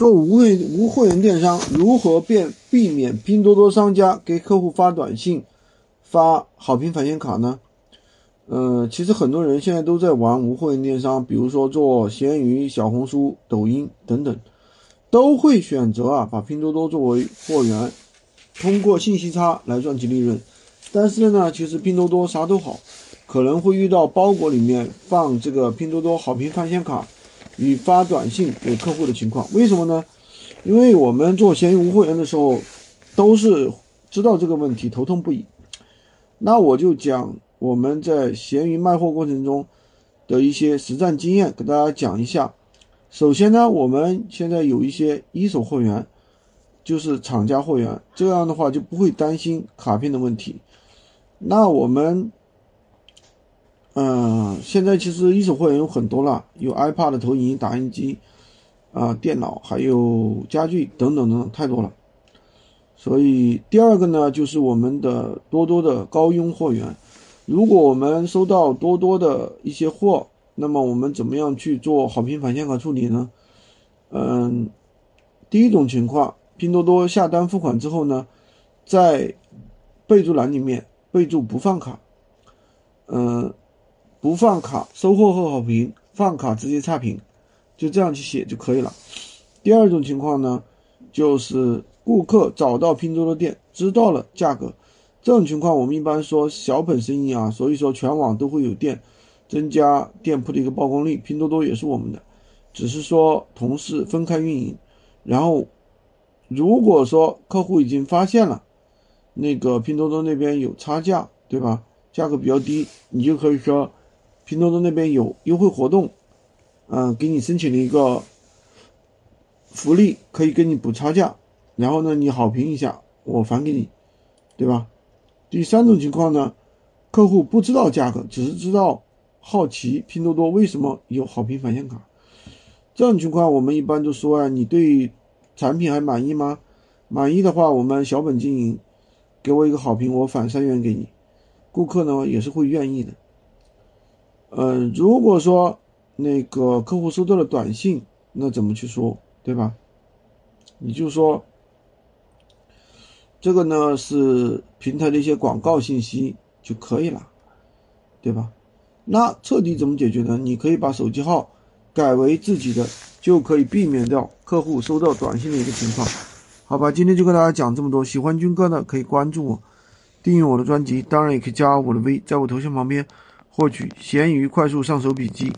做无会无会员电商，如何变避免拼多多商家给客户发短信、发好评返现卡呢？呃，其实很多人现在都在玩无会员电商，比如说做闲鱼、小红书、抖音等等，都会选择啊把拼多多作为货源，通过信息差来赚取利润。但是呢，其实拼多多啥都好，可能会遇到包裹里面放这个拼多多好评返现卡。与发短信给客户的情况，为什么呢？因为我们做闲鱼无货源的时候，都是知道这个问题，头痛不已。那我就讲我们在闲鱼卖货过程中的一些实战经验，给大家讲一下。首先呢，我们现在有一些一手货源，就是厂家货源，这样的话就不会担心卡片的问题。那我们。嗯，现在其实一手货源有很多了，有 iPad、投影仪、打印机，啊，电脑，还有家具等等等等，太多了。所以第二个呢，就是我们的多多的高佣货源。如果我们收到多多的一些货，那么我们怎么样去做好评返现卡处理呢？嗯，第一种情况，拼多多下单付款之后呢，在备注栏里面备注不放卡，嗯。不放卡，收货后好评，放卡直接差评，就这样去写就可以了。第二种情况呢，就是顾客找到拼多多店，知道了价格，这种情况我们一般说小本生意啊，所以说全网都会有店，增加店铺的一个曝光率，拼多多也是我们的，只是说同事分开运营。然后，如果说客户已经发现了那个拼多多那边有差价，对吧？价格比较低，你就可以说。拼多多那边有优惠活动，嗯，给你申请了一个福利，可以给你补差价，然后呢，你好评一下，我返给你，对吧？第三种情况呢，客户不知道价格，只是知道好奇拼多多为什么有好评返现卡，这种情况我们一般都说啊，你对产品还满意吗？满意的话，我们小本经营，给我一个好评，我返三元给你，顾客呢也是会愿意的。嗯，如果说那个客户收到了短信，那怎么去说，对吧？你就说这个呢是平台的一些广告信息就可以了，对吧？那彻底怎么解决呢？你可以把手机号改为自己的，就可以避免掉客户收到短信的一个情况，好吧？今天就跟大家讲这么多，喜欢军哥的可以关注我，订阅我的专辑，当然也可以加我的微，在我头像旁边。获取闲鱼快速上手笔记。